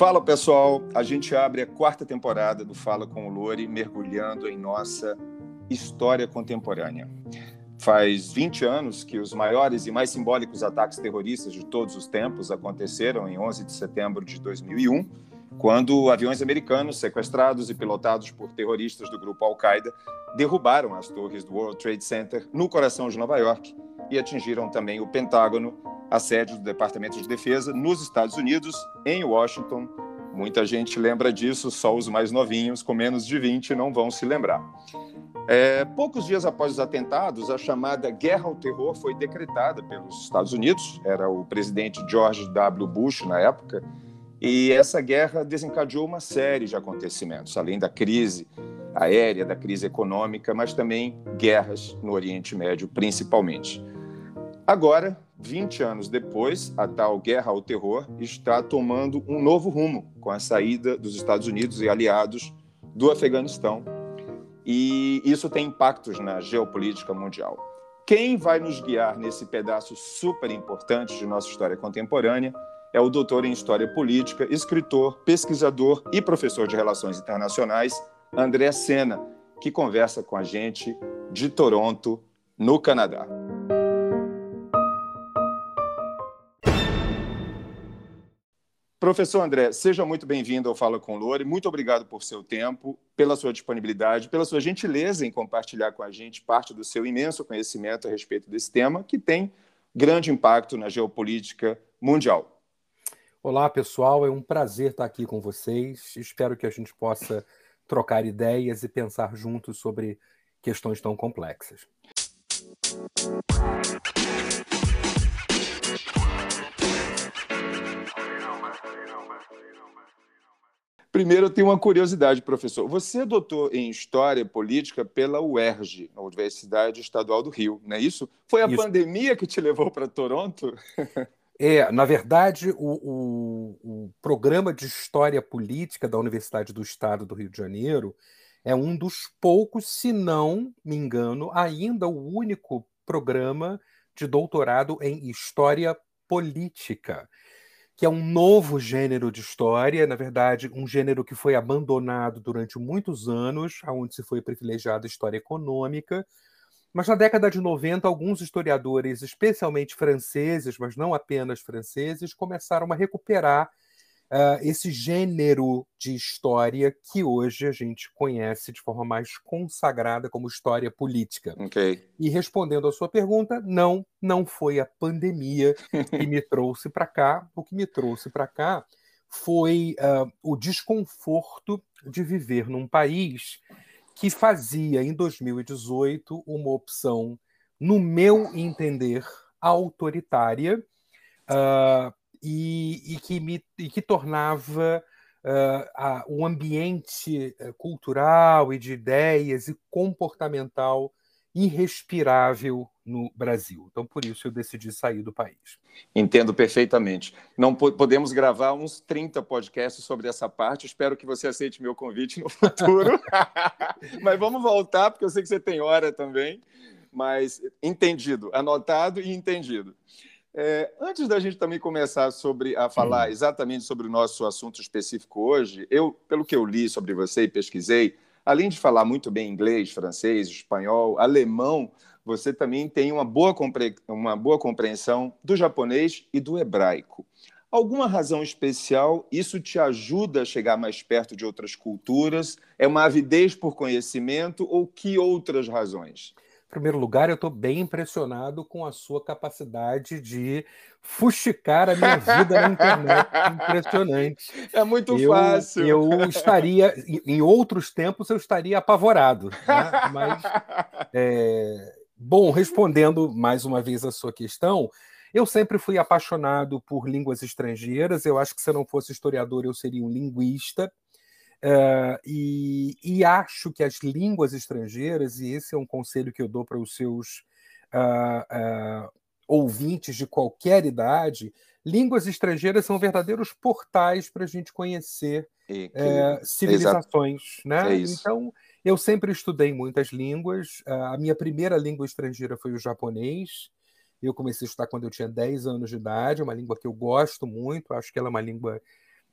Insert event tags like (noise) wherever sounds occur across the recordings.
Fala pessoal, a gente abre a quarta temporada do Fala com o Lore, mergulhando em nossa história contemporânea. Faz 20 anos que os maiores e mais simbólicos ataques terroristas de todos os tempos aconteceram em 11 de setembro de 2001, quando aviões americanos sequestrados e pilotados por terroristas do grupo Al-Qaeda derrubaram as torres do World Trade Center no coração de Nova York e atingiram também o Pentágono, a sede do Departamento de Defesa nos Estados Unidos, em Washington. Muita gente lembra disso, só os mais novinhos, com menos de 20, não vão se lembrar. É, poucos dias após os atentados, a chamada Guerra ao Terror foi decretada pelos Estados Unidos, era o presidente George W. Bush na época, e essa guerra desencadeou uma série de acontecimentos, além da crise aérea, da crise econômica, mas também guerras no Oriente Médio, principalmente. Agora, 20 anos depois, a tal guerra ao terror está tomando um novo rumo com a saída dos Estados Unidos e aliados do Afeganistão e isso tem impactos na geopolítica mundial. Quem vai nos guiar nesse pedaço super importante de nossa história contemporânea é o doutor em História Política, escritor, pesquisador e professor de Relações Internacionais, André Sena, que conversa com a gente de Toronto, no Canadá. Professor André, seja muito bem-vindo ao Fala com Lore. Muito obrigado por seu tempo, pela sua disponibilidade, pela sua gentileza em compartilhar com a gente parte do seu imenso conhecimento a respeito desse tema, que tem grande impacto na geopolítica mundial. Olá, pessoal. É um prazer estar aqui com vocês. Espero que a gente possa trocar ideias e pensar juntos sobre questões tão complexas. Primeiro, eu tenho uma curiosidade, professor. Você é doutor em História Política pela UERJ, a Universidade Estadual do Rio, não é isso? Foi a isso. pandemia que te levou para Toronto? (laughs) É, na verdade, o, o, o, programa de História Política da Universidade do Estado do Rio de Janeiro é um dos poucos, se não me engano, ainda o único programa de doutorado em História Política que é um novo gênero de história, na verdade, um gênero que foi abandonado durante muitos anos, onde se foi privilegiado a história econômica. Mas na década de 90, alguns historiadores, especialmente franceses, mas não apenas franceses, começaram a recuperar uh, esse gênero de história que hoje a gente conhece de forma mais consagrada como história política. Okay. E respondendo à sua pergunta, não, não foi a pandemia que me (laughs) trouxe para cá. O que me trouxe para cá foi uh, o desconforto de viver num país que fazia em 2018 uma opção, no meu entender, autoritária, uh, e, e, que, me, e que tornava uh, um ambiente eh, cultural e de ideias e comportamental irrespirável no Brasil. Então, por isso, eu decidi sair do país. Entendo perfeitamente. Não po podemos gravar uns 30 podcasts sobre essa parte. Espero que você aceite meu convite no futuro. (laughs) Mas vamos voltar, porque eu sei que você tem hora também. Mas entendido, anotado e entendido. É, antes da gente também começar sobre a falar hum. exatamente sobre o nosso assunto específico hoje, eu, pelo que eu li sobre você e pesquisei, além de falar muito bem inglês, francês, espanhol, alemão, você também tem uma boa, compre... uma boa compreensão do japonês e do hebraico. Alguma razão especial? Isso te ajuda a chegar mais perto de outras culturas? É uma avidez por conhecimento ou que outras razões? Em primeiro lugar, eu estou bem impressionado com a sua capacidade de fuxicar a minha vida na internet. Impressionante. (laughs) É muito eu, fácil. Eu estaria, em outros tempos, eu estaria apavorado. Né? Mas, é, bom, respondendo mais uma vez a sua questão, eu sempre fui apaixonado por línguas estrangeiras. Eu acho que se eu não fosse historiador, eu seria um linguista. Uh, e, e, acho que as línguas estrangeiras, e esse é um conselho que eu dou para os seus uh, uh, ouvintes de qualquer idade, línguas estrangeiras são verdadeiros portais para a gente conhecer que... Eh, civilizações. Né? É então, eu sempre estudei muitas línguas. a minha primeira língua estrangeira foi o japonês. Eu comecei a estudar quando eu tinha 10 anos de idade, é uma língua que eu gosto muito, acho que ela é uma língua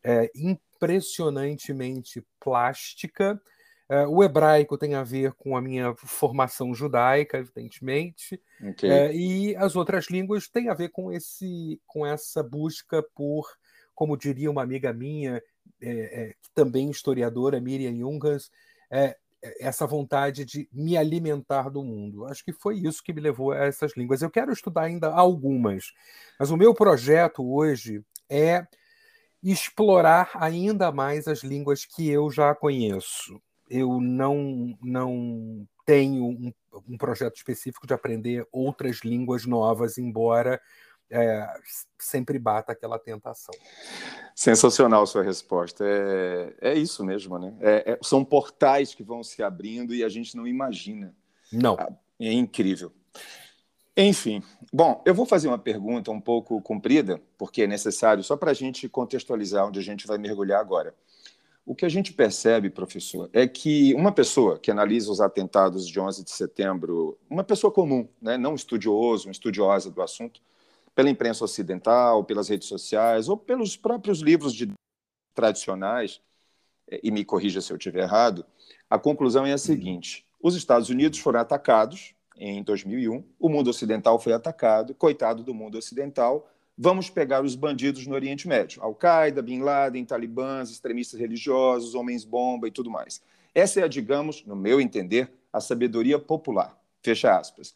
é, impressionantemente plástica. É, o hebraico tem a ver com a minha formação judaica, evidentemente, okay. é, e as outras línguas têm a ver com esse, com essa busca por, como diria uma amiga minha, é, é também historiadora, Miriam Jungas, é, essa vontade de me alimentar do mundo. Acho que foi isso que me levou a essas línguas. Eu quero estudar ainda algumas, mas o meu projeto hoje é explorar ainda mais as línguas que eu já conheço. Eu não, não tenho um, um projeto específico de aprender outras línguas novas, embora é, sempre bata aquela tentação. Sensacional sua resposta. É, é isso mesmo, né? É, é, são portais que vão se abrindo e a gente não imagina. Não. É incrível. Enfim, bom, eu vou fazer uma pergunta um pouco comprida, porque é necessário, só para a gente contextualizar onde a gente vai mergulhar agora. O que a gente percebe, professor, é que uma pessoa que analisa os atentados de 11 de setembro, uma pessoa comum, né, não estudioso, estudiosa do assunto, pela imprensa ocidental, pelas redes sociais ou pelos próprios livros de tradicionais, é, e me corrija se eu estiver errado, a conclusão é a seguinte: os Estados Unidos foram atacados em 2001, o mundo ocidental foi atacado, coitado do mundo ocidental, vamos pegar os bandidos no Oriente Médio, Al-Qaeda, Bin Laden, talibãs, extremistas religiosos, homens-bomba e tudo mais. Essa é, digamos, no meu entender, a sabedoria popular. Fecha aspas.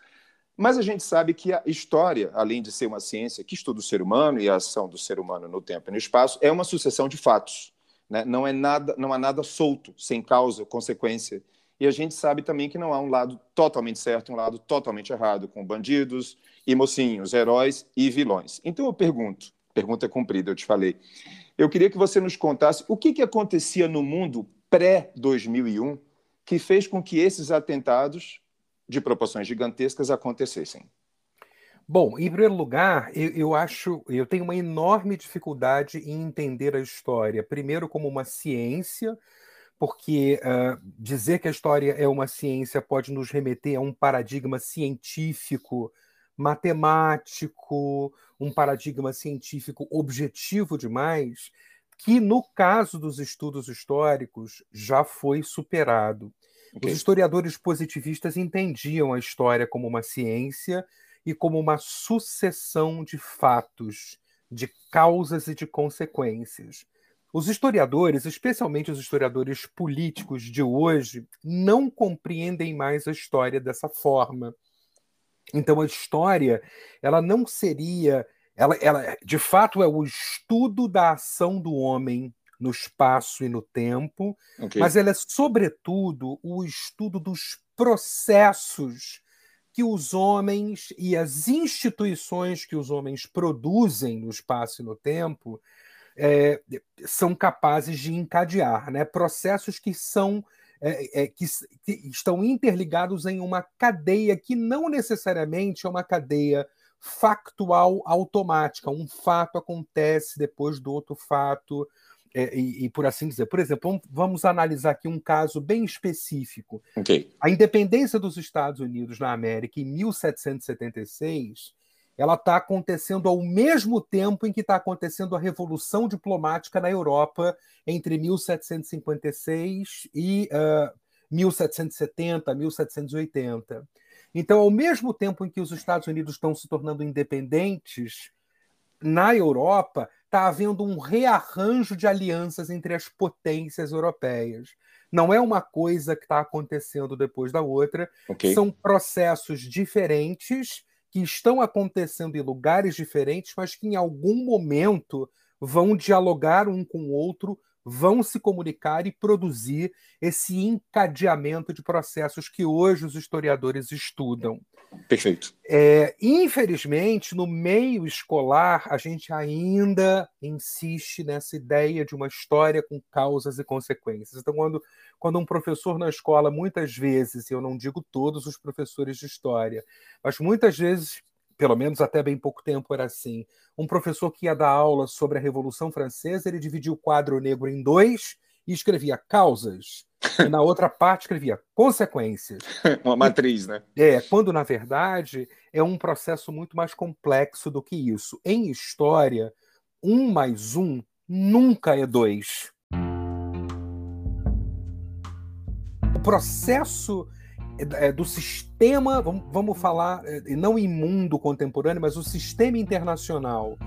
Mas a gente sabe que a história, além de ser uma ciência que estuda o ser humano e a ação do ser humano no tempo e no espaço, é uma sucessão de fatos. Né? Não, é nada, não há nada solto, sem causa, consequência. E a gente sabe também que não há um lado totalmente certo, um lado totalmente errado, com bandidos e mocinhos, heróis e vilões. Então eu pergunto, pergunta cumprida, eu te falei. Eu queria que você nos contasse o que, que acontecia no mundo pré-2001 que fez com que esses atentados de proporções gigantescas acontecessem? Bom, em primeiro lugar, eu, eu, acho, eu tenho uma enorme dificuldade em entender a história, primeiro como uma ciência, porque uh, dizer que a história é uma ciência pode nos remeter a um paradigma científico, matemático, um paradigma científico objetivo demais, que no caso dos estudos históricos já foi superado. Okay. Os historiadores positivistas entendiam a história como uma ciência e como uma sucessão de fatos, de causas e de consequências. Os historiadores, especialmente os historiadores políticos de hoje, não compreendem mais a história dessa forma. Então a história, ela não seria, ela, ela de fato é o estudo da ação do homem no espaço e no tempo, okay. mas ela é, sobretudo, o estudo dos processos que os homens e as instituições que os homens produzem no espaço e no tempo é, são capazes de encadear, né? processos que são é, é, que, que, estão interligados em uma cadeia que não necessariamente é uma cadeia factual automática. Um fato acontece depois do outro fato, é, e, e, por assim dizer. Por exemplo, vamos analisar aqui um caso bem específico. Okay. A independência dos Estados Unidos na América em 1776 ela está acontecendo ao mesmo tempo em que está acontecendo a revolução diplomática na Europa entre 1756 e uh, 1770, 1780. Então, ao mesmo tempo em que os Estados Unidos estão se tornando independentes, na Europa está havendo um rearranjo de alianças entre as potências europeias. Não é uma coisa que está acontecendo depois da outra, okay. são processos diferentes que estão acontecendo em lugares diferentes, mas que em algum momento vão dialogar um com o outro vão se comunicar e produzir esse encadeamento de processos que hoje os historiadores estudam. Perfeito. É, infelizmente, no meio escolar, a gente ainda insiste nessa ideia de uma história com causas e consequências. Então, quando, quando um professor na escola, muitas vezes, e eu não digo todos os professores de história, mas muitas vezes pelo menos até bem pouco tempo era assim. Um professor que ia dar aula sobre a Revolução Francesa, ele dividia o quadro negro em dois e escrevia causas. E na outra parte escrevia consequências. (laughs) Uma matriz, né? É, quando na verdade é um processo muito mais complexo do que isso. Em história, um mais um nunca é dois. Processo é, do sistema, vamos falar, é, não em mundo contemporâneo, mas o sistema internacional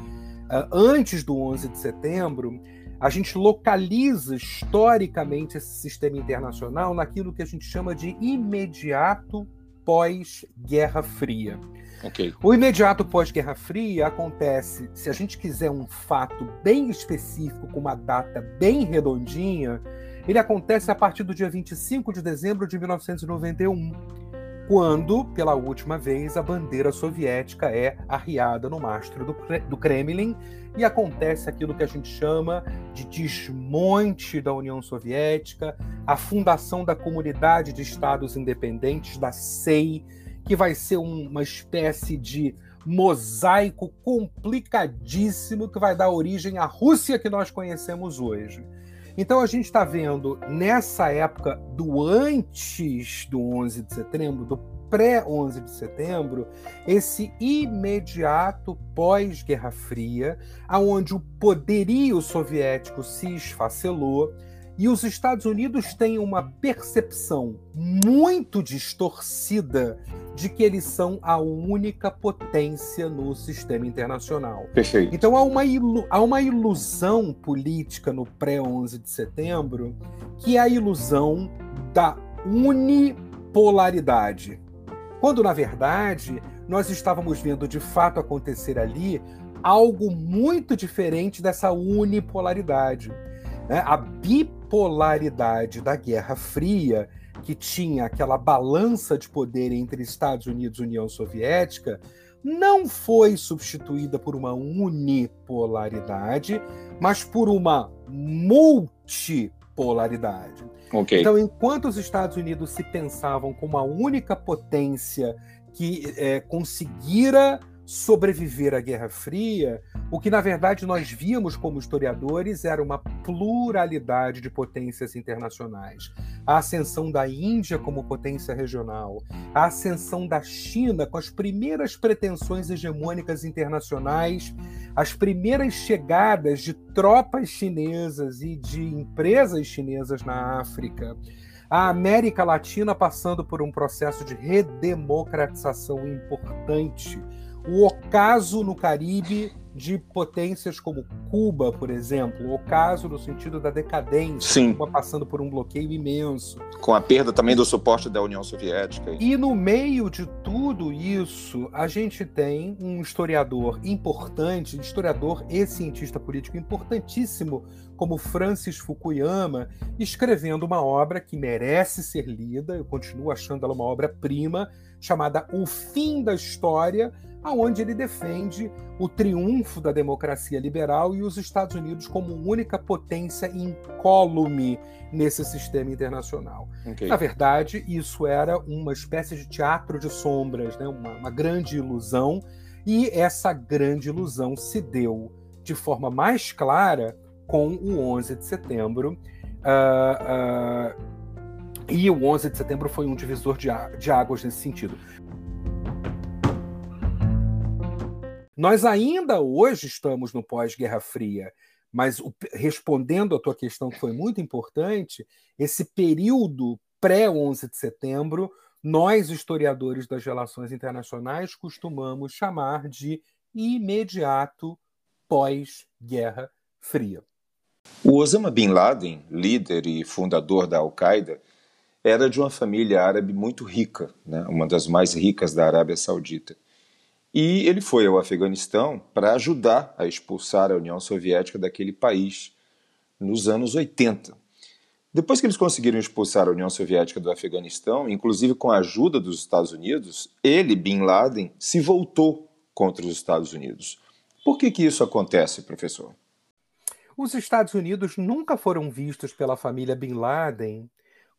é, antes do 11 de setembro, a gente localiza historicamente esse sistema internacional naquilo que a gente chama de imediato pós-Guerra Fria. Okay. O imediato pós-Guerra Fria acontece, se a gente quiser um fato bem específico, com uma data bem redondinha, ele acontece a partir do dia 25 de dezembro de 1991, quando, pela última vez, a bandeira soviética é arriada no mastro do, Kremlin e acontece aquilo que a gente chama de desmonte da União Soviética, a fundação da Comunidade de Estados Independentes, da SEI, que vai ser uma espécie de mosaico complicadíssimo que vai dar origem à Rússia que nós conhecemos hoje. Então a gente está vendo nessa época do antes do 11 de setembro, do pré-11 de setembro, esse imediato pós-Guerra Fria, aonde o poderio soviético se esfacelou e os Estados Unidos têm uma percepção muito distorcida de que eles são a única potência no sistema internacional. Perfeito. Então há uma, ilu há uma ilusão política no pré-11 de setembro, que é a ilusão da unipolaridade. Quando, na verdade, nós estávamos vendo de fato acontecer ali algo muito diferente dessa unipolaridade. Né? A bipolaridade da Guerra Fria, que tinha aquela balança de poder entre Estados Unidos e União Soviética, não foi substituída por uma unipolaridade, mas por uma multipolaridade. Okay. Então, enquanto os Estados Unidos se pensavam como a única potência que é, conseguira sobreviver à Guerra Fria, o que na verdade nós víamos como historiadores era uma pluralidade de potências internacionais. A ascensão da Índia como potência regional, a ascensão da China com as primeiras pretensões hegemônicas internacionais, as primeiras chegadas de tropas chinesas e de empresas chinesas na África a América Latina passando por um processo de redemocratização importante, o ocaso no Caribe de potências como Cuba, por exemplo, o ocaso no sentido da decadência, Sim. Cuba passando por um bloqueio imenso. Com a perda também do suporte da União Soviética. E no meio de tudo isso, a gente tem um historiador importante, historiador e cientista político importantíssimo, como Francis Fukuyama, escrevendo uma obra que merece ser lida, eu continuo achando ela uma obra-prima, chamada O Fim da História, aonde ele defende o triunfo da democracia liberal e os Estados Unidos como única potência incólume nesse sistema internacional. Okay. Na verdade, isso era uma espécie de teatro de sombras, né? uma, uma grande ilusão, e essa grande ilusão se deu de forma mais clara com o 11 de setembro. Uh, uh, e o 11 de setembro foi um divisor de, de águas nesse sentido. Nós ainda hoje estamos no pós-Guerra Fria, mas o, respondendo à tua questão que foi muito importante, esse período pré-11 de setembro, nós, historiadores das relações internacionais, costumamos chamar de imediato pós-Guerra Fria. O Osama Bin Laden, líder e fundador da Al-Qaeda, era de uma família árabe muito rica, né? uma das mais ricas da Arábia Saudita. E ele foi ao Afeganistão para ajudar a expulsar a União Soviética daquele país nos anos 80. Depois que eles conseguiram expulsar a União Soviética do Afeganistão, inclusive com a ajuda dos Estados Unidos, ele, Bin Laden, se voltou contra os Estados Unidos. Por que, que isso acontece, professor? Os Estados Unidos nunca foram vistos pela família Bin Laden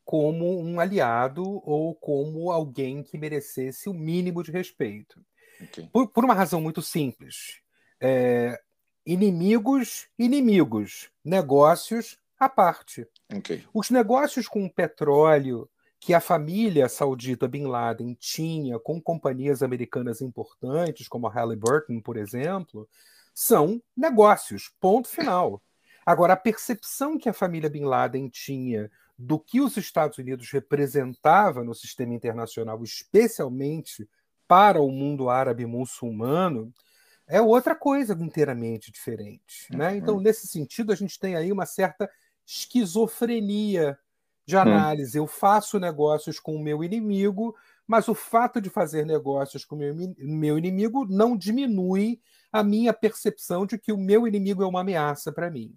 como um aliado ou como alguém que merecesse o mínimo de respeito. Okay. Por, por, uma razão muito simples. É, inimigos, inimigos. Negócios à parte. Okay. Os negócios com petróleo que a família saudita Bin Laden tinha com companhias americanas importantes, como a Halliburton, por exemplo, são negócios. Ponto final. Agora, a percepção que a família Bin Laden tinha do que os Estados Unidos representava no sistema internacional, especialmente para o mundo árabe muçulmano, é outra coisa inteiramente diferente. Né? Uhum. Então, nesse sentido, a gente tem aí uma certa esquizofrenia de hum. análise. Eu faço negócios com o meu inimigo, mas o fato de fazer negócios com o meu, meu inimigo não diminui a minha percepção de que o meu inimigo é uma ameaça para mim.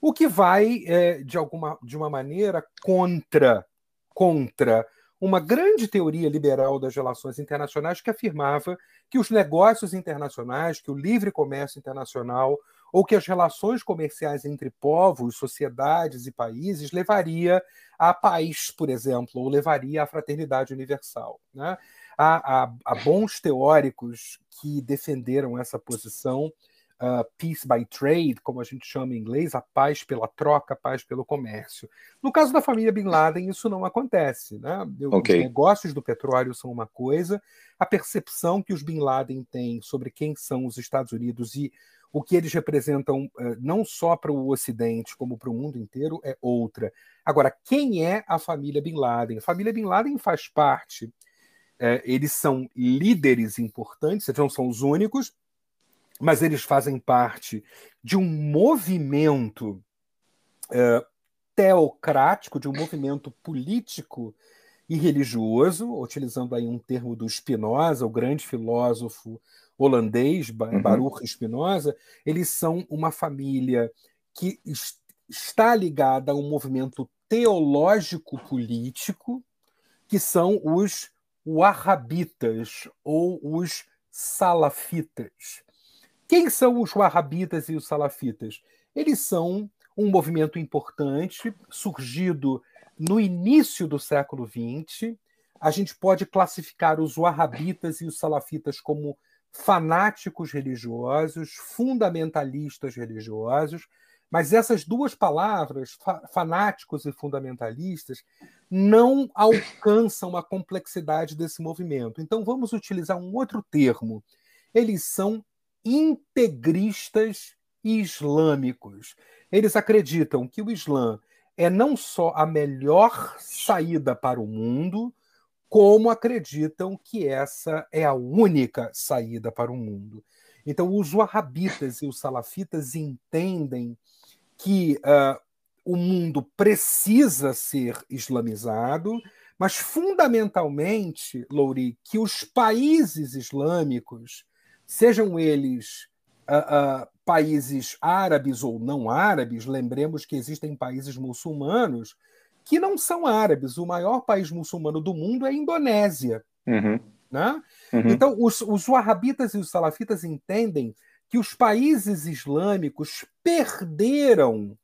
O que vai, é, de, alguma, de uma maneira, contra, contra uma grande teoria liberal das relações internacionais que afirmava que os negócios internacionais, que o livre comércio internacional ou que as relações comerciais entre povos, sociedades e países levaria à paz, por exemplo, ou levaria à fraternidade universal. Né? Há, há, há bons teóricos que defenderam essa posição uh, peace by trade, como a gente chama em inglês, a paz pela troca, a paz pelo comércio. No caso da família Bin Laden, isso não acontece. Né? Okay. Os negócios do petróleo são uma coisa, a percepção que os Bin Laden têm sobre quem são os Estados Unidos e o que eles representam uh, não só para o Ocidente, como para o mundo inteiro, é outra. Agora, quem é a família Bin Laden? A família Bin Laden faz parte. É, eles são líderes importantes, não são os únicos, mas eles fazem parte de um movimento uh, teocrático, de um movimento político e religioso, utilizando aí um termo do Spinoza, o grande filósofo holandês, uhum. Baruch Spinoza, eles são uma família que está ligada a um movimento teológico político, que são os wahhabitas ou os salafitas. Quem são os wahhabitas e os salafitas? Eles são um movimento importante, surgido no início do século XX. A gente pode classificar os wahhabitas e os salafitas como fanáticos religiosos, fundamentalistas religiosos, mas essas duas palavras, fanáticos e fundamentalistas, não alcançam a complexidade desse movimento. Então vamos utilizar um outro termo. Eles são integristas islâmicos. Eles acreditam que o Islã é não só a melhor saída para o mundo, como acreditam que essa é a única saída para o mundo. Então, os wahhabitas e os salafitas entendem que uh, o mundo precisa ser islamizado, mas fundamentalmente, Louri, que os países islâmicos sejam eles uh, uh, países árabes ou não árabes, lembremos que existem países muçulmanos que não são árabes. O maior país muçulmano do mundo é a Indonésia. Uhum. Né? Uhum. Então, os, os wahhabitas e os salafitas entendem que os países islâmicos perderam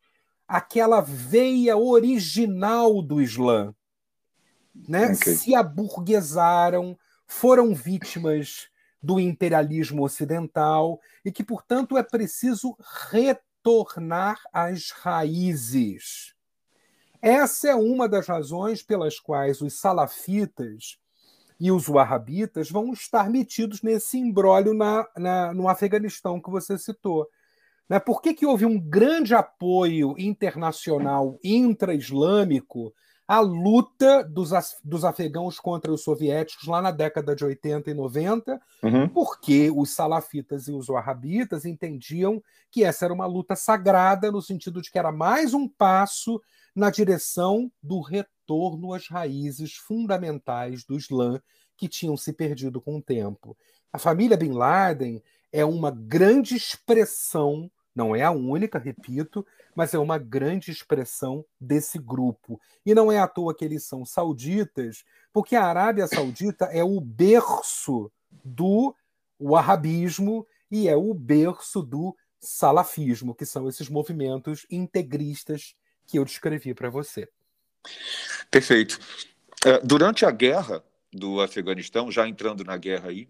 aquela veia original do Islã. Né? Okay. Se aburguesaram, foram vítimas do imperialismo ocidental e que, portanto, é preciso retornar às raízes. Essa é uma das razões pelas quais os salafitas e os wahhabitas vão estar metidos nesse imbróglio na, na, no Afeganistão que você citou. Né? Por que, que houve um grande apoio internacional intra-islâmico a luta dos, dos afegãos contra os soviéticos lá na década de 80 e 90, uhum. porque os salafitas e os wahhabitas entendiam que essa era uma luta sagrada, no sentido de que era mais um passo na direção do retorno às raízes fundamentais do Islã que tinham se perdido com o tempo. A família Bin Laden é uma grande expressão não é a única, repito, mas é uma grande expressão desse grupo. E não é à toa que eles são sauditas, porque a Arábia Saudita é o berço do wahhabismo e é o berço do salafismo, que são esses movimentos integristas que eu descrevi para você. Perfeito. É, durante a guerra do Afeganistão, já entrando na guerra aí,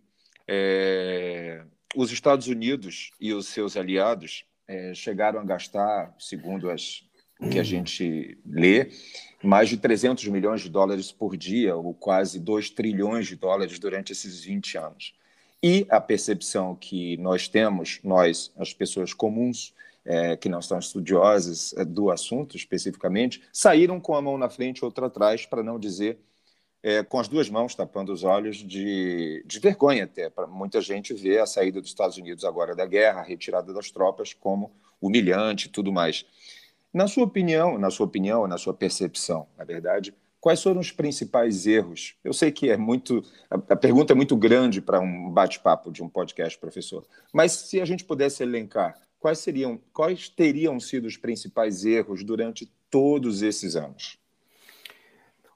é, os Estados Unidos e os seus aliados é, chegaram a gastar, segundo as que a gente lê, mais de 300 milhões de dólares por dia, ou quase 2 trilhões de dólares durante esses 20 anos. e a percepção que nós temos, nós, as pessoas comuns, é, que não são estudiosas é, do assunto especificamente, saíram com a mão na frente, outra atrás, para não dizer é, com as duas mãos tapando os olhos de, de vergonha até. Para muita gente ver a saída dos Estados Unidos agora da guerra, a retirada das tropas como humilhante e tudo mais. Na sua opinião, na sua opinião, na sua percepção, na verdade, quais foram os principais erros? Eu sei que é muito a, a pergunta é muito grande para um bate-papo de um podcast, professor. Mas se a gente pudesse elencar, quais seriam, quais teriam sido os principais erros durante todos esses anos?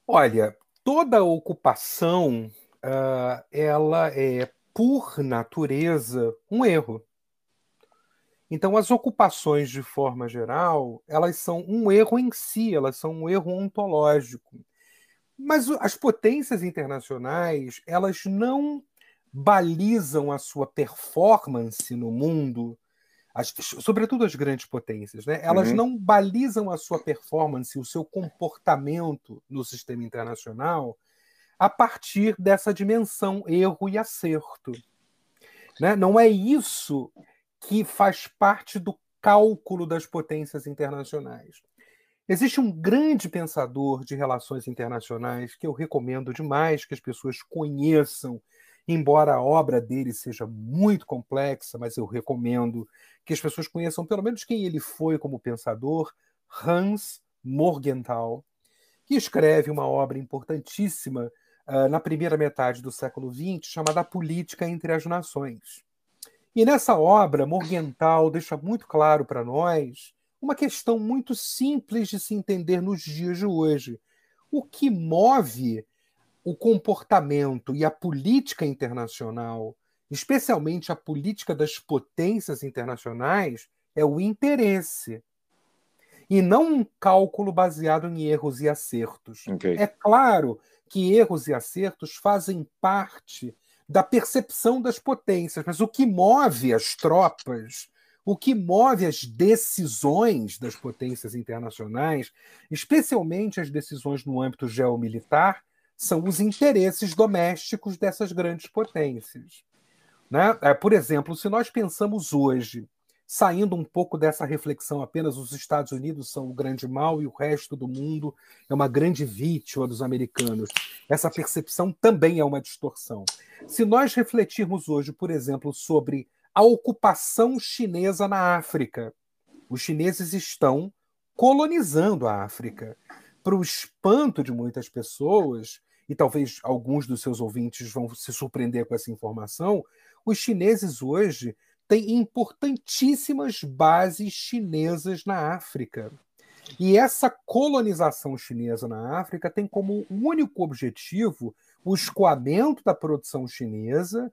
Olha, toda ocupação uh, ela é por natureza um erro. Então, as ocupações, de forma geral, elas são um erro em si, elas são um erro ontológico. Mas as potências internacionais, elas não balizam a sua performance no mundo, as, sobretudo as grandes potências, né? elas uhum. não balizam a sua performance, o seu comportamento no sistema internacional a partir dessa dimensão erro e acerto. Né? Não é isso que faz parte do cálculo das potências internacionais. Existe um grande pensador de relações internacionais que eu recomendo demais que as pessoas conheçam, embora a obra dele seja muito complexa, mas eu recomendo que as pessoas conheçam pelo menos quem ele foi como pensador, Hans Morgenthau, que escreve uma obra importantíssima uh, na primeira metade do século XX, chamada A Política entre as Nações. E nessa obra, Morgenthau deixa muito claro para nós uma questão muito simples de se entender nos dias de hoje. O que move o comportamento e a política internacional, especialmente a política das potências internacionais, é o interesse. E não um cálculo baseado em erros e acertos. Okay. É claro que erros e acertos fazem parte da percepção das potências, mas o que move as tropas, o que move as decisões das potências internacionais, especialmente as decisões no âmbito geomilitar, são os interesses domésticos dessas grandes potências. Né? É, por exemplo, se nós pensamos hoje saindo um pouco dessa reflexão apenas os Estados Unidos são o grande mal e o resto do mundo é uma grande vítima dos americanos. Essa percepção também é uma distorção. Se nós refletirmos hoje, por exemplo, sobre a ocupação chinesa na África, os chineses estão colonizando a África. Para o espanto de muitas pessoas, e talvez alguns dos seus ouvintes vão se surpreender com essa informação, os chineses hoje tem importantíssimas bases chinesas na África. E essa colonização chinesa na África tem como único objetivo o escoamento da produção chinesa,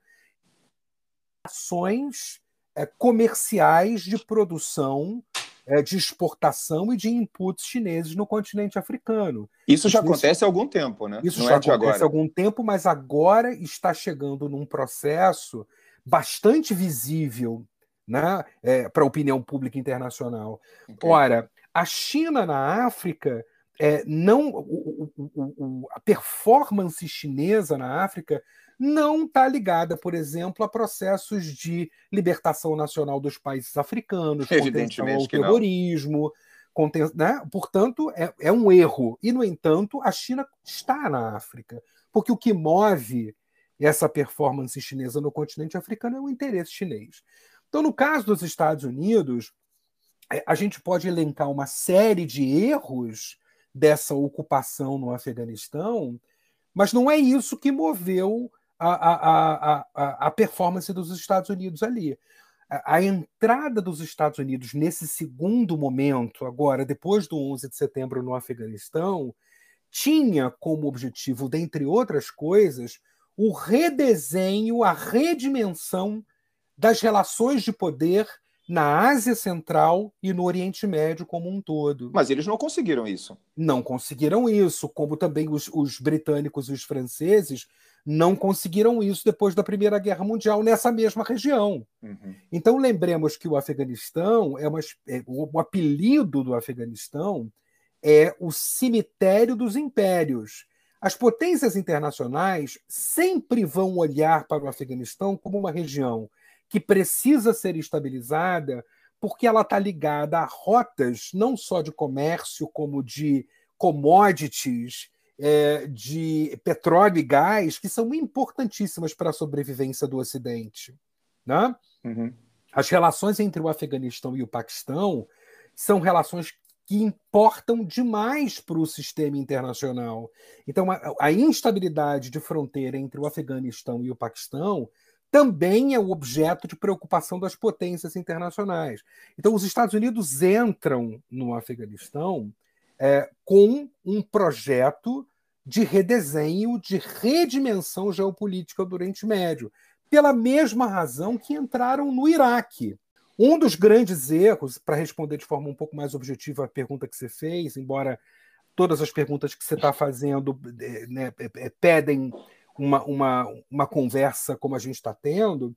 ações é, comerciais de produção, é, de exportação e de inputs chineses no continente africano. Isso já isso, acontece há algum tempo, né? Isso Não já é acontece há algum tempo, mas agora está chegando num processo bastante visível né, é, para a opinião pública internacional. Ora, a China na África é, não o, o, o, a performance chinesa na África não está ligada, por exemplo, a processos de libertação nacional dos países africanos, contenção ao terrorismo. Conten né? Portanto, é, é um erro. E, no entanto, a China está na África. Porque o que move essa performance chinesa no continente africano é o interesse chinês. Então, no caso dos Estados Unidos, é, a gente pode elencar uma série de erros dessa ocupação no Afeganistão, mas não é isso que moveu a, a, a, a performance dos Estados Unidos ali. A, a entrada dos Estados Unidos nesse segundo momento, agora, depois do 11 de setembro no Afeganistão, tinha como objetivo, dentre outras coisas, o redesenho, a redimensão das relações de poder na Ásia Central e no Oriente Médio como um todo. Mas eles não conseguiram isso. Não conseguiram isso, como também os, os britânicos e os franceses não conseguiram isso depois da Primeira Guerra Mundial nessa mesma região. Uhum. Então lembremos que o Afeganistão é, uma, é o apelido do Afeganistão é o cemitério dos impérios as potências internacionais sempre vão olhar para o Afeganistão como uma região que precisa ser estabilizada porque ela está ligada a rotas não só de comércio, como de commodities, é, de petróleo e gás, que são importantíssimas para a sobrevivência do Ocidente. Né? Uhum. As relações entre o Afeganistão e o Paquistão são relações que importam demais para o sistema internacional. Então, a, a, instabilidade de fronteira entre o Afeganistão e o Paquistão também é o objeto de preocupação das potências internacionais. Então, os Estados Unidos entram no Afeganistão é, com um projeto de redesenho, de redimensão geopolítica do Oriente Médio, pela mesma razão que entraram no Iraque. Um dos grandes erros, para responder de forma um pouco mais objetiva a pergunta que você fez, embora todas as perguntas que você está fazendo eh, né, eh, eh, pedem uma, uma, uma conversa como a gente está tendo,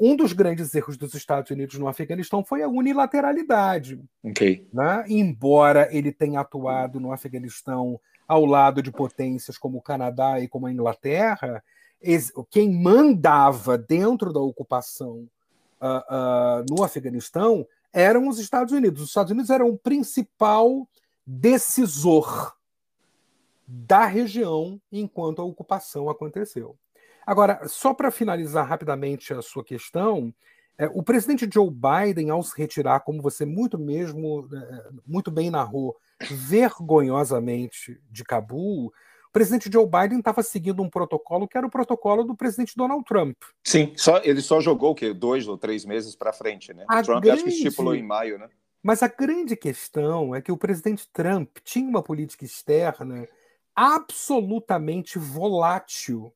um dos grandes erros dos Estados Unidos no Afeganistão foi a unilateralidade. Okay. Né? Embora ele tenha atuado no Afeganistão ao lado de potências como o Canadá e como a Inglaterra, quem mandava dentro da ocupação uh, uh, no Afeganistão eram os Estados Unidos. Os Estados Unidos eram o principal decisor da região enquanto a ocupação aconteceu. Agora, só para finalizar rapidamente a sua questão, é, o presidente Joe Biden, ao se retirar, como você muito mesmo, é, muito bem narrou, vergonhosamente de Cabul, presidente Joe Biden estava seguindo um protocolo que era o protocolo do presidente Donald Trump. Sim, só, ele só jogou o quê? dois ou três meses para frente, né? A Trump grande... acho que estipulou em maio, né? Mas a grande questão é que o presidente Trump tinha uma política externa absolutamente volátil.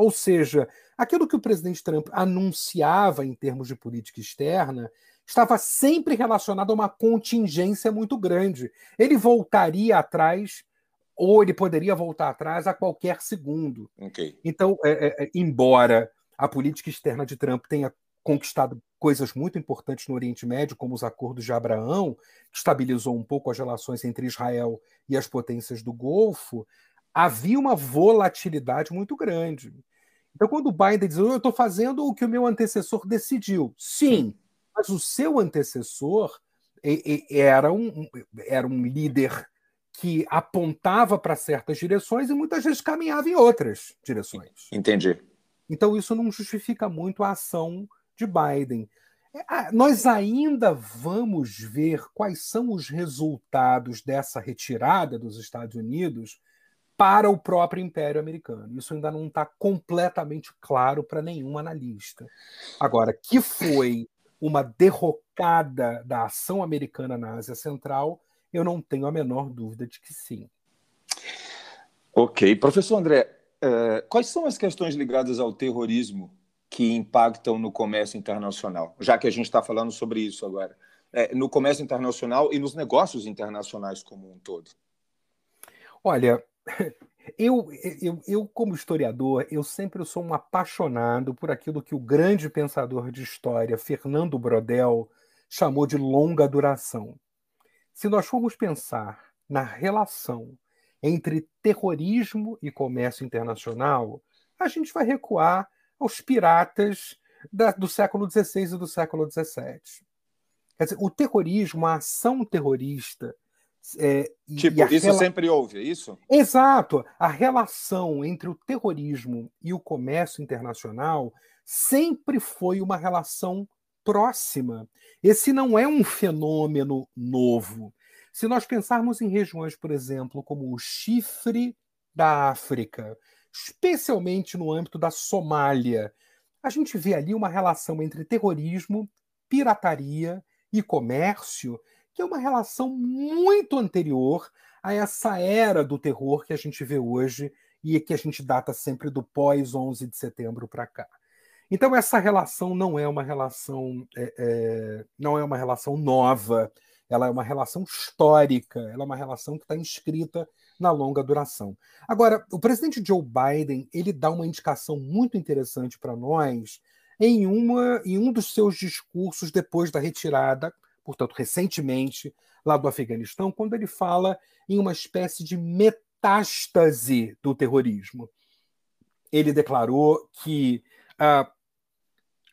Ou seja, aquilo que o presidente Trump anunciava em termos de política externa estava sempre relacionado a uma contingência muito grande. Ele voltaria atrás ou ele poderia voltar atrás a qualquer segundo. Okay. Então, é, é, é, embora a política externa de Trump tenha conquistado coisas muito importantes no Oriente Médio, como os acordos de Abraão, que estabilizou um pouco as relações entre Israel e as potências do Golfo, havia uma volatilidade muito grande. Então, quando o Biden diz, eu estou fazendo o que o meu antecessor decidiu, sim, mas o seu antecessor era um, era um líder que apontava para certas direções e muitas vezes caminhava em outras direções. Entendi. Então isso não justifica muito a ação de Biden. É, nós ainda vamos ver quais são os resultados dessa retirada dos Estados Unidos para o próprio Império Americano. Isso ainda não está completamente claro para nenhum analista. Agora, que foi uma derrocada da ação americana na Ásia Central, eu não tenho a menor dúvida de que sim. Ok. Professor André, uh, quais são as questões ligadas ao terrorismo que impactam no comércio internacional? Já que a gente está falando sobre isso agora. É, no comércio internacional e nos negócios internacionais como um todo. Olha, eu, eu, eu, como historiador, eu sempre sou um apaixonado por aquilo que o grande pensador de história, Fernando Brodel, chamou de longa duração. Se nós formos pensar na relação entre terrorismo e comércio internacional, a gente vai recuar aos piratas da, do século XVI e do século XVII. Quer dizer, o terrorismo, a ação terrorista. É, tipo, isso rela... sempre houve, é isso? Exato. A relação entre o terrorismo e o comércio internacional sempre foi uma relação próxima. Esse não é um fenômeno novo. Se nós pensarmos em regiões, por exemplo, como o chifre da África, especialmente no âmbito da Somália, a gente vê ali uma relação entre terrorismo, pirataria e comércio, que é uma relação muito anterior a essa era do terror que a gente vê hoje e que a gente data sempre do pós 11 de setembro para cá. Então essa relação não é uma relação é, é, não é uma relação nova, ela é uma relação histórica, ela é uma relação que está inscrita na longa duração. Agora, o presidente Joe Biden ele dá uma indicação muito interessante para nós em uma em um dos seus discursos depois da retirada, portanto recentemente lá do Afeganistão, quando ele fala em uma espécie de metástase do terrorismo. Ele declarou que ah,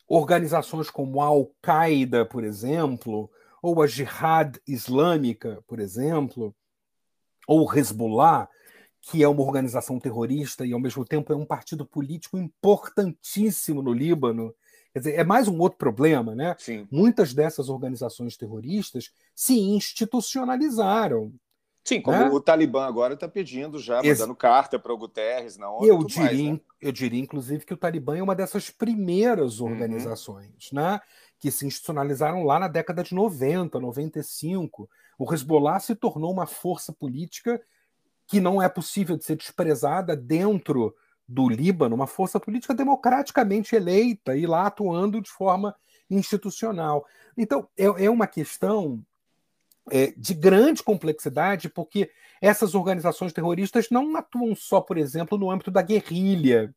organizações como a Al-Qaeda, por exemplo, ou a Jihad Islâmica, por exemplo, ou o Hezbollah, que é uma organização terrorista e, ao mesmo tempo, é um partido político importantíssimo no Líbano. Quer dizer, é mais um outro problema, né? Sim. Muitas dessas organizações terroristas se institucionalizaram. Sim, como né? o Talibã agora está pedindo já, Ex mandando carta para o Guterres na ONU. Eu diria, mais, né? eu diria, inclusive, que o Talibã é uma dessas primeiras uhum. organizações, uhum. né? Que se institucionalizaram lá na década de 90, 95. O Hezbollah se tornou uma força política que não é possível de ser desprezada dentro do Líbano, uma força política democraticamente eleita e lá atuando de forma institucional. Então, é, é uma questão é, de grande complexidade, porque essas organizações terroristas não atuam só, por exemplo, no âmbito da guerrilha.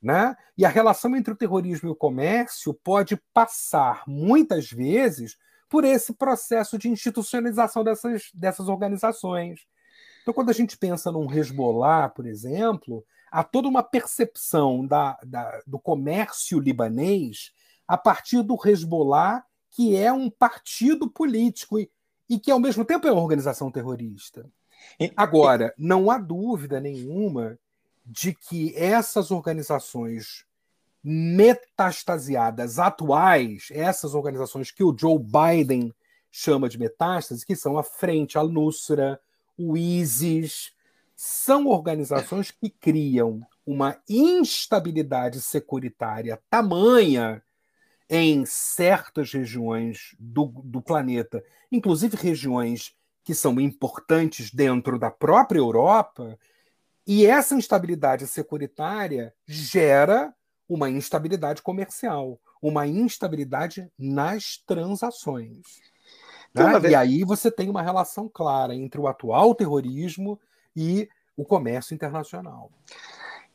Né? E a relação entre o terrorismo e o comércio pode passar, muitas vezes, por esse processo de institucionalização dessas, dessas organizações. Então, quando a gente pensa num Hezbollah, por exemplo, há toda uma percepção da, da, do comércio libanês a partir do Hezbollah, que é um partido político e, e que, ao mesmo tempo, é uma organização terrorista. Agora, não há dúvida nenhuma de que essas organizações metastasiadas atuais, essas organizações que o Joe Biden chama de metástase, que são a Frente al-Nusra, o ISIS, são organizações que criam uma instabilidade securitária tamanha em certas regiões do, do planeta, inclusive regiões que são importantes dentro da própria Europa, e essa instabilidade securitária gera uma instabilidade comercial, uma instabilidade nas transações. Né? E aí você tem uma relação clara entre o atual terrorismo e o comércio internacional.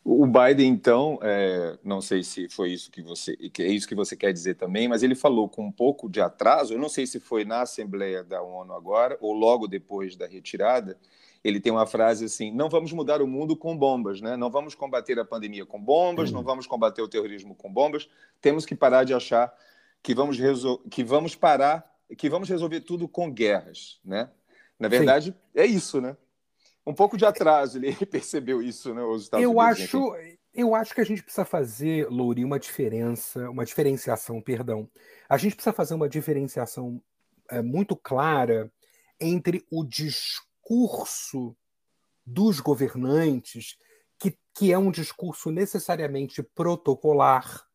O Biden, então, é, não sei se foi isso que você, que é isso que você quer dizer também, mas ele falou com um pouco de atraso. Eu não sei se foi na Assembleia da ONU agora ou logo depois da retirada. Ele tem uma frase assim: "Não vamos mudar o mundo com bombas, né? Não vamos combater a pandemia com bombas, uhum. não vamos combater o terrorismo com bombas. Temos que parar de achar que vamos que vamos parar que vamos resolver tudo com guerras, né? Na verdade, Sim. é isso, né? Um pouco de atraso, ele (laughs) percebeu isso, né? Os Estados eu Unidos, acho, eu acho que a gente precisa fazer, Louri, uma diferença, uma diferenciação, perdão. A gente precisa fazer uma diferenciação é, muito clara entre o discurso dos governantes, que, que é um discurso necessariamente protocolar,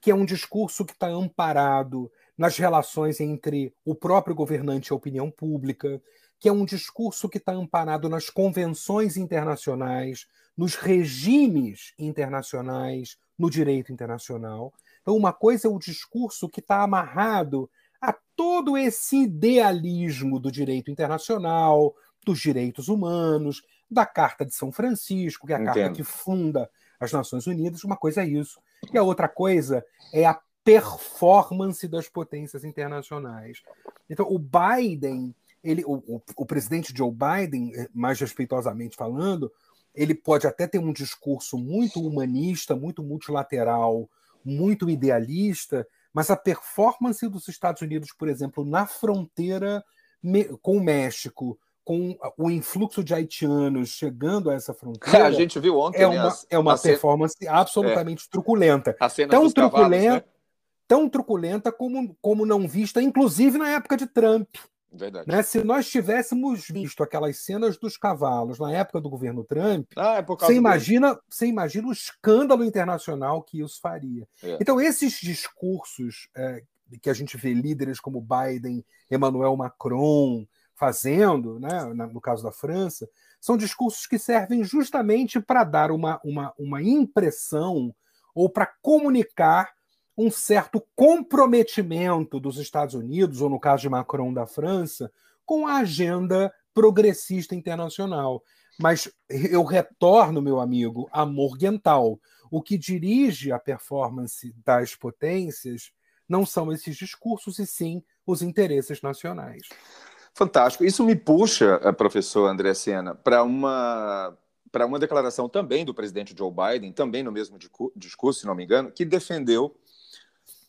que é um discurso que está amparado nas relações entre o próprio governante e a opinião pública, que é um discurso que está amparado nas convenções internacionais, nos regimes internacionais, no direito internacional. Então, uma coisa é o discurso que está amarrado a todo esse idealismo do direito internacional, dos direitos humanos, da Carta de São Francisco, que é a Entendo. carta que funda as Nações Unidas. Uma coisa é isso. E a outra coisa é a performance das potências internacionais. Então, o Biden, ele, o, o, o presidente Joe Biden, eh, mais respeitosamente falando, ele pode até ter um discurso muito humanista, muito multilateral, muito idealista, mas a performance dos Estados Unidos, por exemplo, na fronteira com o México, com o influxo de haitianos chegando a essa (laughs) fronteira. a gente viu ontem. É né, uma, é uma performance absolutamente é. truculenta. Tão truculenta. Cavalos, né? tão truculenta como, como não vista, inclusive na época de Trump. Verdade. Né? Se nós tivéssemos visto aquelas cenas dos cavalos na época do governo Trump, ah, é você, imagina, você imagina o escândalo internacional que isso faria. É. Então, esses discursos é, que a gente vê líderes como Biden, Emmanuel Macron fazendo, né, no caso da França, são discursos que servem justamente para dar uma, uma, uma impressão ou para comunicar um certo comprometimento dos Estados Unidos, ou no caso de Macron da França, com a agenda progressista internacional. Mas eu retorno, meu amigo, a Morgenthau. O que dirige a performance das potências não são esses discursos, e sim os interesses nacionais. Fantástico. Isso me puxa, eh, professor André Sena, para uma para uma declaração também do presidente Joe Biden, também no mesmo discurso, se não me engano, que defendeu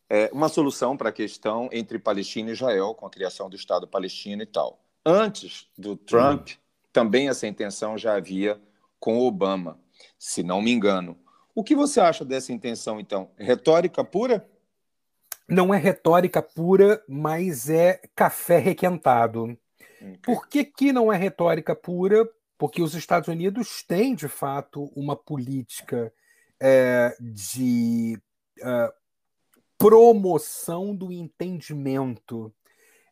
é, uma solução para a questão entre Palestina e Israel, com a criação do Estado palestino e tal. Antes do Trump, uhum. também essa intenção já havia com Obama, se não me engano. O que você acha dessa intenção, então? Retórica pura? Não é retórica pura, mas é café requentado. Okay. Por que, que não é retórica pura? Porque os Estados Unidos têm, de fato, uma política é, de é, promoção do entendimento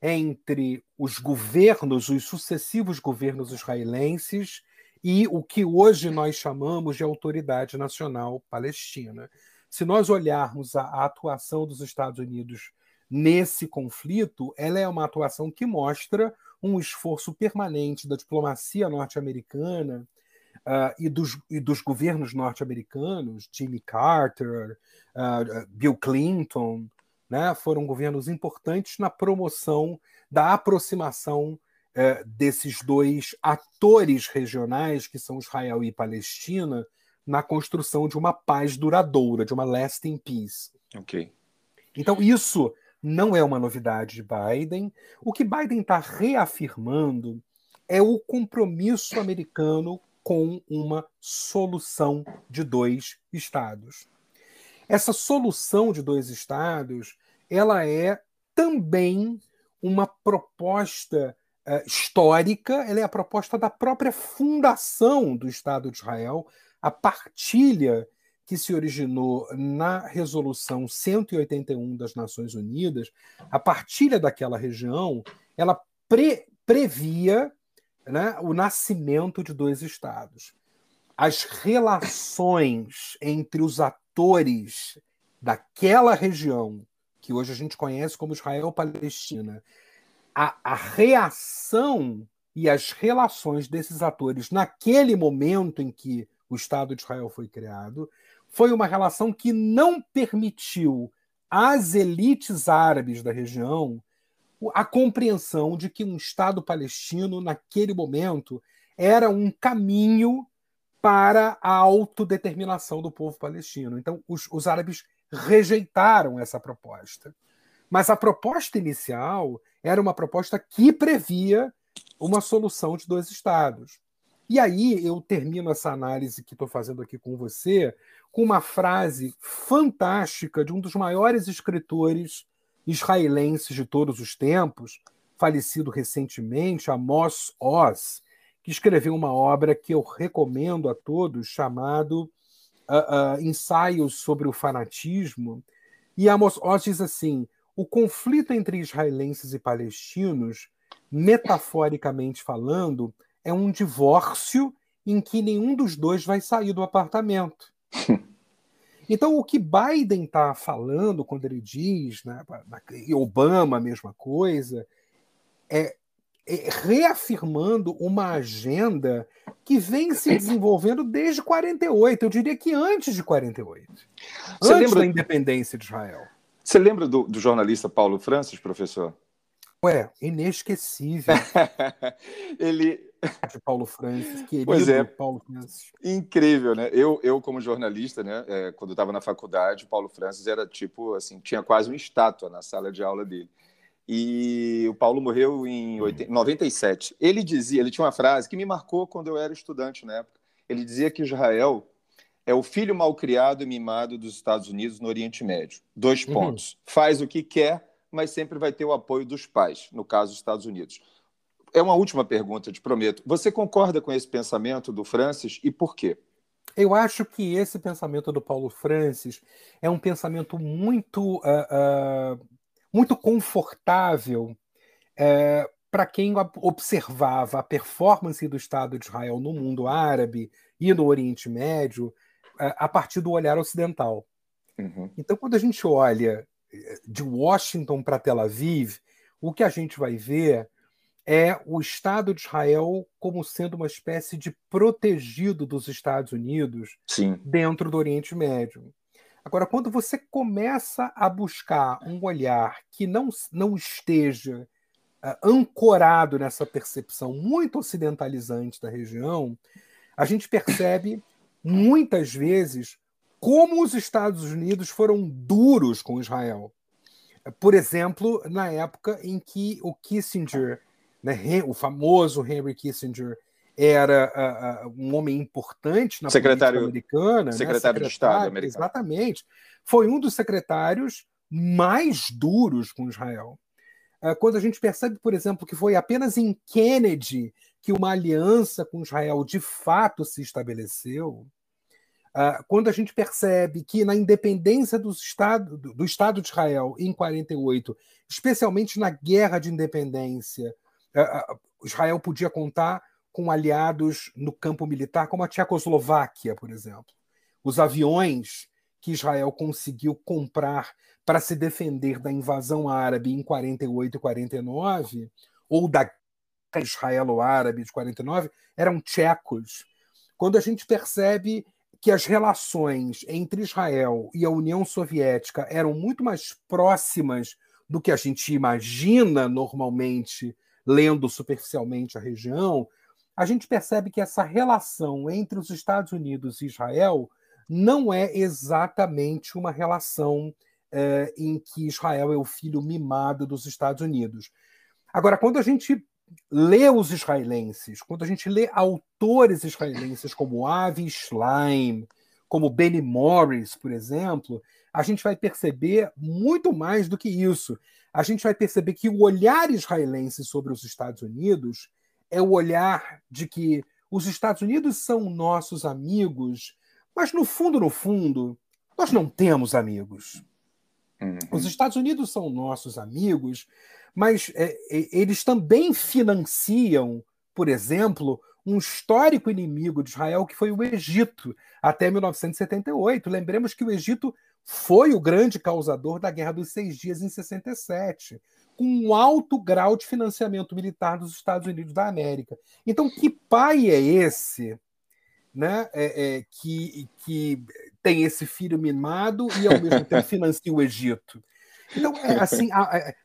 entre os governos, os sucessivos governos israelenses e o que hoje nós chamamos de Autoridade Nacional Palestina. Se nós olharmos a, atuação dos Estados Unidos nesse conflito, ela é uma atuação que mostra um esforço permanente da diplomacia norte-americana uh, e, dos, e, dos, governos norte-americanos, Jimmy Carter, uh, Bill Clinton, né, foram governos importantes na promoção da aproximação é, desses dois atores regionais, que são Israel e Palestina, na construção de uma paz duradoura, de uma lasting peace. Ok. Então, isso não é uma novidade de Biden. O que Biden está reafirmando é o compromisso americano com uma solução de dois estados. Essa solução de dois estados, ela é também uma proposta uh, histórica, ela é a proposta da própria fundação do Estado de Israel, a partilha que se originou na Resolução 181 das Nações Unidas, a partilha daquela região, ela pre previa né, o nascimento de dois estados. As relações entre os atores daquela região, que hoje a gente conhece como Israel-Palestina, a, a reação e as relações desses atores naquele momento em que o Estado de Israel foi criado foi uma relação que não permitiu às elites árabes da região a compreensão de que um Estado palestino, naquele momento, era um caminho para a autodeterminação do povo palestino. Então, os, os árabes rejeitaram essa proposta. Mas a proposta inicial era uma proposta que previa uma solução de dois estados. E aí eu termino essa análise que estou fazendo aqui com você com uma frase fantástica de um dos maiores escritores israelenses de todos os tempos, falecido recentemente, Amos Oz, que escreveu uma obra que eu recomendo a todos, chamado uh, uh, Ensaios sobre o Fanatismo. E Amos Oz diz assim: o conflito entre israelenses e palestinos, metaforicamente falando, é um divórcio em que nenhum dos dois vai sair do apartamento. (laughs) Então, o que Biden está falando quando ele diz, né, e Obama a mesma coisa, é, é, reafirmando uma agenda que vem se desenvolvendo desde 48, eu diria que antes de 48. Você antes lembra... da independência de Israel. Você lembra do, do jornalista Paulo Francis, professor? Ué, inesquecível. (laughs) ele. (laughs) De Paulo Francis, querido pois é. Paulo Francis. Incrível, né? Eu, eu como jornalista, né, é, quando estava na faculdade, Paulo Francis era tipo assim, tinha quase uma estátua na sala de aula dele. E o Paulo morreu em 80, 97. Ele dizia, ele tinha uma frase que me marcou quando eu era estudante na época. Ele dizia que Israel é o filho malcriado e mimado dos Estados Unidos no Oriente Médio. Dois uhum. pontos. Uhum. Faz o que quer, mas sempre vai ter o apoio dos pais, no caso dos Estados Unidos. É uma última pergunta, te prometo. Você concorda com esse pensamento do Francis e por quê? Eu acho que esse pensamento do Paulo Francis é um pensamento muito, uh, uh, muito confortável uh, para quem observava a performance do Estado de Israel no mundo árabe e no Oriente Médio a partir do olhar ocidental. Uhum. Então, quando a gente olha eh, de Washington para Tel Aviv, o que a gente vai ver é o Estado de Israel como sendo uma espécie de protegido dos Estados Unidos Sim. dentro do Oriente Médio. Agora, quando você começa a buscar um olhar que não, não esteja ancorado nessa percepção muito ocidentalizante da região, a gente percebe muitas vezes como os Estados Unidos foram duros com Israel. Por exemplo, na época em que o Kissinger, né, o famoso Henry Kissinger, era uh, uh, um homem importante na secretário, política americana. Secretário, né? secretário de Estado americano. Exatamente. Foi um dos secretários mais duros com Israel. Uh, quando a gente percebe, por exemplo, que foi apenas em Kennedy que uma aliança com Israel de fato se estabeleceu, quando a gente percebe que na independência do Estado, do Estado de Israel em 48, especialmente na guerra de independência, Israel podia contar com aliados no campo militar, como a Tchecoslováquia, por exemplo. Os aviões que Israel conseguiu comprar para se defender da invasão árabe em 48 e 49, ou da israelo-árabe de 49, eram tchecos. Quando a gente percebe que as relações entre Israel e a União Soviética eram muito mais próximas do que a gente imagina normalmente, lendo superficialmente a região, a gente percebe que essa relação entre os Estados Unidos e Israel não é exatamente uma relação é, em que Israel é o filho mimado dos Estados Unidos. Agora, quando a gente lê os israelenses, quando a gente lê autores israelenses como Avi Schleim, como Benny Morris, por exemplo, a gente vai perceber muito mais do que isso. A gente vai perceber que o olhar israelense sobre os Estados Unidos é o olhar de que os Estados Unidos são nossos amigos, mas no fundo, no fundo, nós não temos amigos. Uhum. Os Estados Unidos são nossos amigos, mas é, eles também financiam, por exemplo, um histórico inimigo de Israel que foi o Egito, até 1978. Lembremos que o Egito foi o grande causador da Guerra dos Seis Dias em 67 com um alto grau de financiamento militar dos Estados Unidos da América. Então, que pai é esse né, é, é, que, que tem esse filho mimado e, ao mesmo tempo, (laughs) financia o Egito? Então, é, assim, a,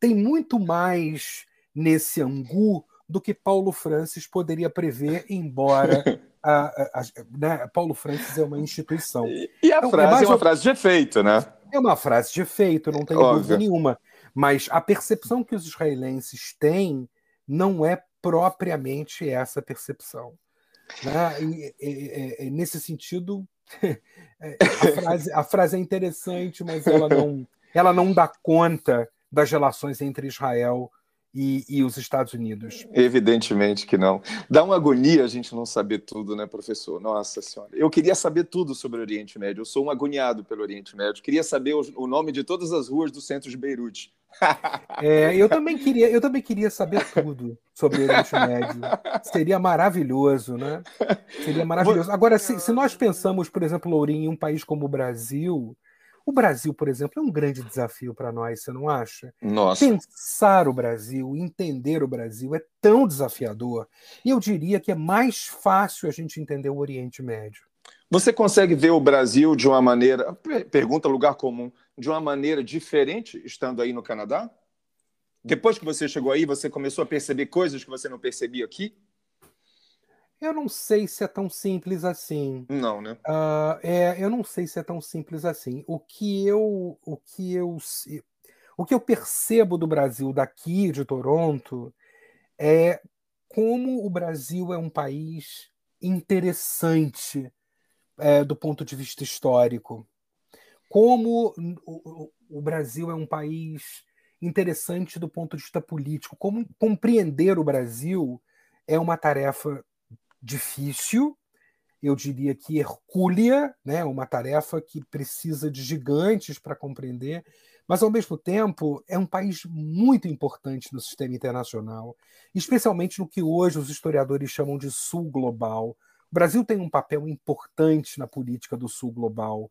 tem muito mais nesse angu do que Paulo Francis poderia prever, embora a, a, né, Paulo Francis é uma instituição. E, e a então, é frase é, uma frase de efeito, né? É uma frase de efeito, não tem dúvida nenhuma. Mas a percepção que os israelenses têm não é propriamente essa percepção. Né? E, e, e, nesse sentido, (laughs) é, a frase, a frase, é interessante, mas ela não, ela não dá conta das relações entre Israel e, e, os Estados Unidos? Evidentemente que não. Dá uma agonia a gente não saber tudo, né, professor? Nossa Senhora. Eu queria saber tudo sobre o Oriente Médio. Eu sou um agoniado pelo Oriente Médio. Queria saber o, o nome de todas as ruas do centro de Beirute. (laughs) É, eu também queria, eu também queria saber tudo sobre o Oriente Médio. Seria maravilhoso, né? Seria maravilhoso. Agora, se, se nós pensamos, por exemplo, Lourinho, em um país como o Brasil, o Brasil, por exemplo, é um grande desafio para nós, você não acha? Nossa. Pensar o Brasil, entender o Brasil é tão desafiador. E eu diria que é mais fácil a gente entender o Oriente Médio. Você consegue ver o Brasil de uma maneira, pergunta lugar comum, de uma maneira diferente estando aí no Canadá? Depois que você chegou aí, você começou a perceber coisas que você não percebia aqui? Eu não sei se é tão simples assim. Não, né? Uh, é, eu não sei se é tão simples assim. O que eu, o que eu, o que eu percebo do Brasil daqui de Toronto é como o Brasil é um país interessante é, do ponto de vista histórico. Como o, o Brasil é um país interessante do ponto de vista político. Como compreender o Brasil é uma tarefa difícil, eu diria que hercúlea, né, uma tarefa que precisa de gigantes para compreender, mas ao mesmo tempo é um país muito importante no sistema internacional, especialmente no que hoje os historiadores chamam de sul global. O Brasil tem um papel importante na política do sul global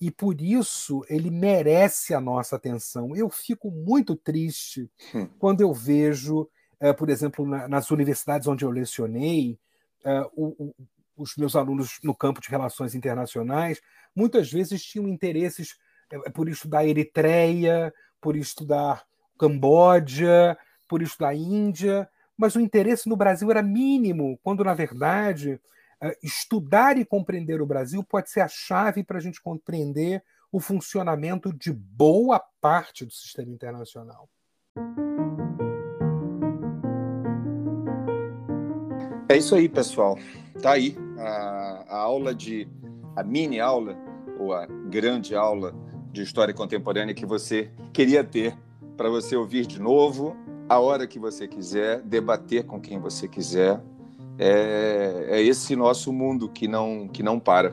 e por isso ele merece a nossa atenção. Eu fico muito triste hum. quando eu vejo, eh, por exemplo, nas universidades onde eu lecionei, o, o, os meus alunos no campo de relações internacionais muitas vezes tinham interesses uh, por estudar Eritreia, por estudar Camboja, por estudar Índia, mas o interesse no Brasil era mínimo, quando, na verdade, estudar e compreender o Brasil pode ser a chave para a gente compreender o funcionamento de boa parte do sistema internacional. É isso aí, pessoal. Tá aí a, a aula de a mini aula ou a grande aula de história contemporânea que você queria ter para você ouvir de novo a hora que você quiser, debater com quem você quiser. É, é esse nosso mundo que não que não para.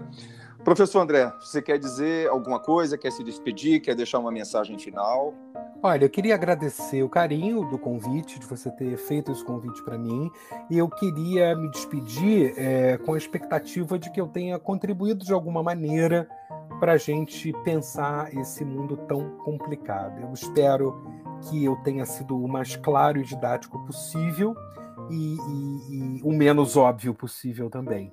Professor André, você quer dizer alguma coisa? Quer se despedir? Quer deixar uma mensagem final? Olha, eu queria agradecer o carinho do convite, de você ter feito esse convite para mim, e eu queria me despedir é, com a expectativa de que eu tenha contribuído de alguma maneira para a gente pensar esse mundo tão complicado. Eu espero que eu tenha sido o mais claro e didático possível e, e, e o menos óbvio possível também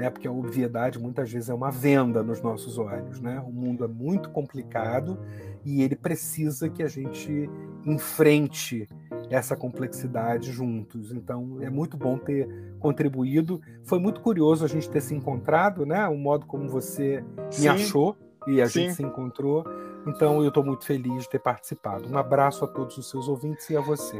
né? Porque a obviedade muitas vezes é uma venda nos nossos olhos, né? O mundo é muito complicado e ele precisa que a gente enfrente essa complexidade juntos. Então é muito bom ter contribuído. Foi muito curioso a gente ter se encontrado, né? O modo como você Sim. me achou e a Sim. gente se encontrou. Então eu estou muito feliz de ter participado. Um abraço a todos os seus ouvintes e a você.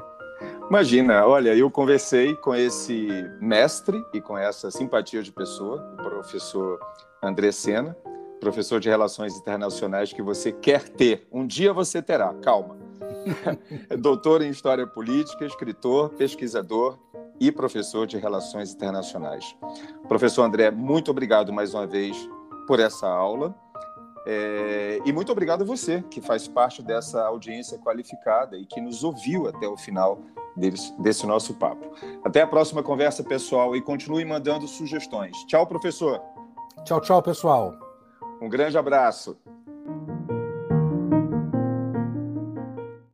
Imagina, olha, eu conversei com esse mestre e com essa simpatia de pessoa, o professor André Sena, professor de Relações Internacionais que você quer ter. Um dia você terá, calma. (laughs) Doutor em História Política, escritor, pesquisador e professor de Relações Internacionais. Professor André, muito obrigado mais uma vez por essa aula. É, e muito obrigado a você, que faz parte dessa audiência qualificada e que nos ouviu até o final desse, desse nosso papo. Até a próxima conversa, pessoal, e continue mandando sugestões. Tchau, professor. Tchau, tchau, pessoal. Um grande abraço.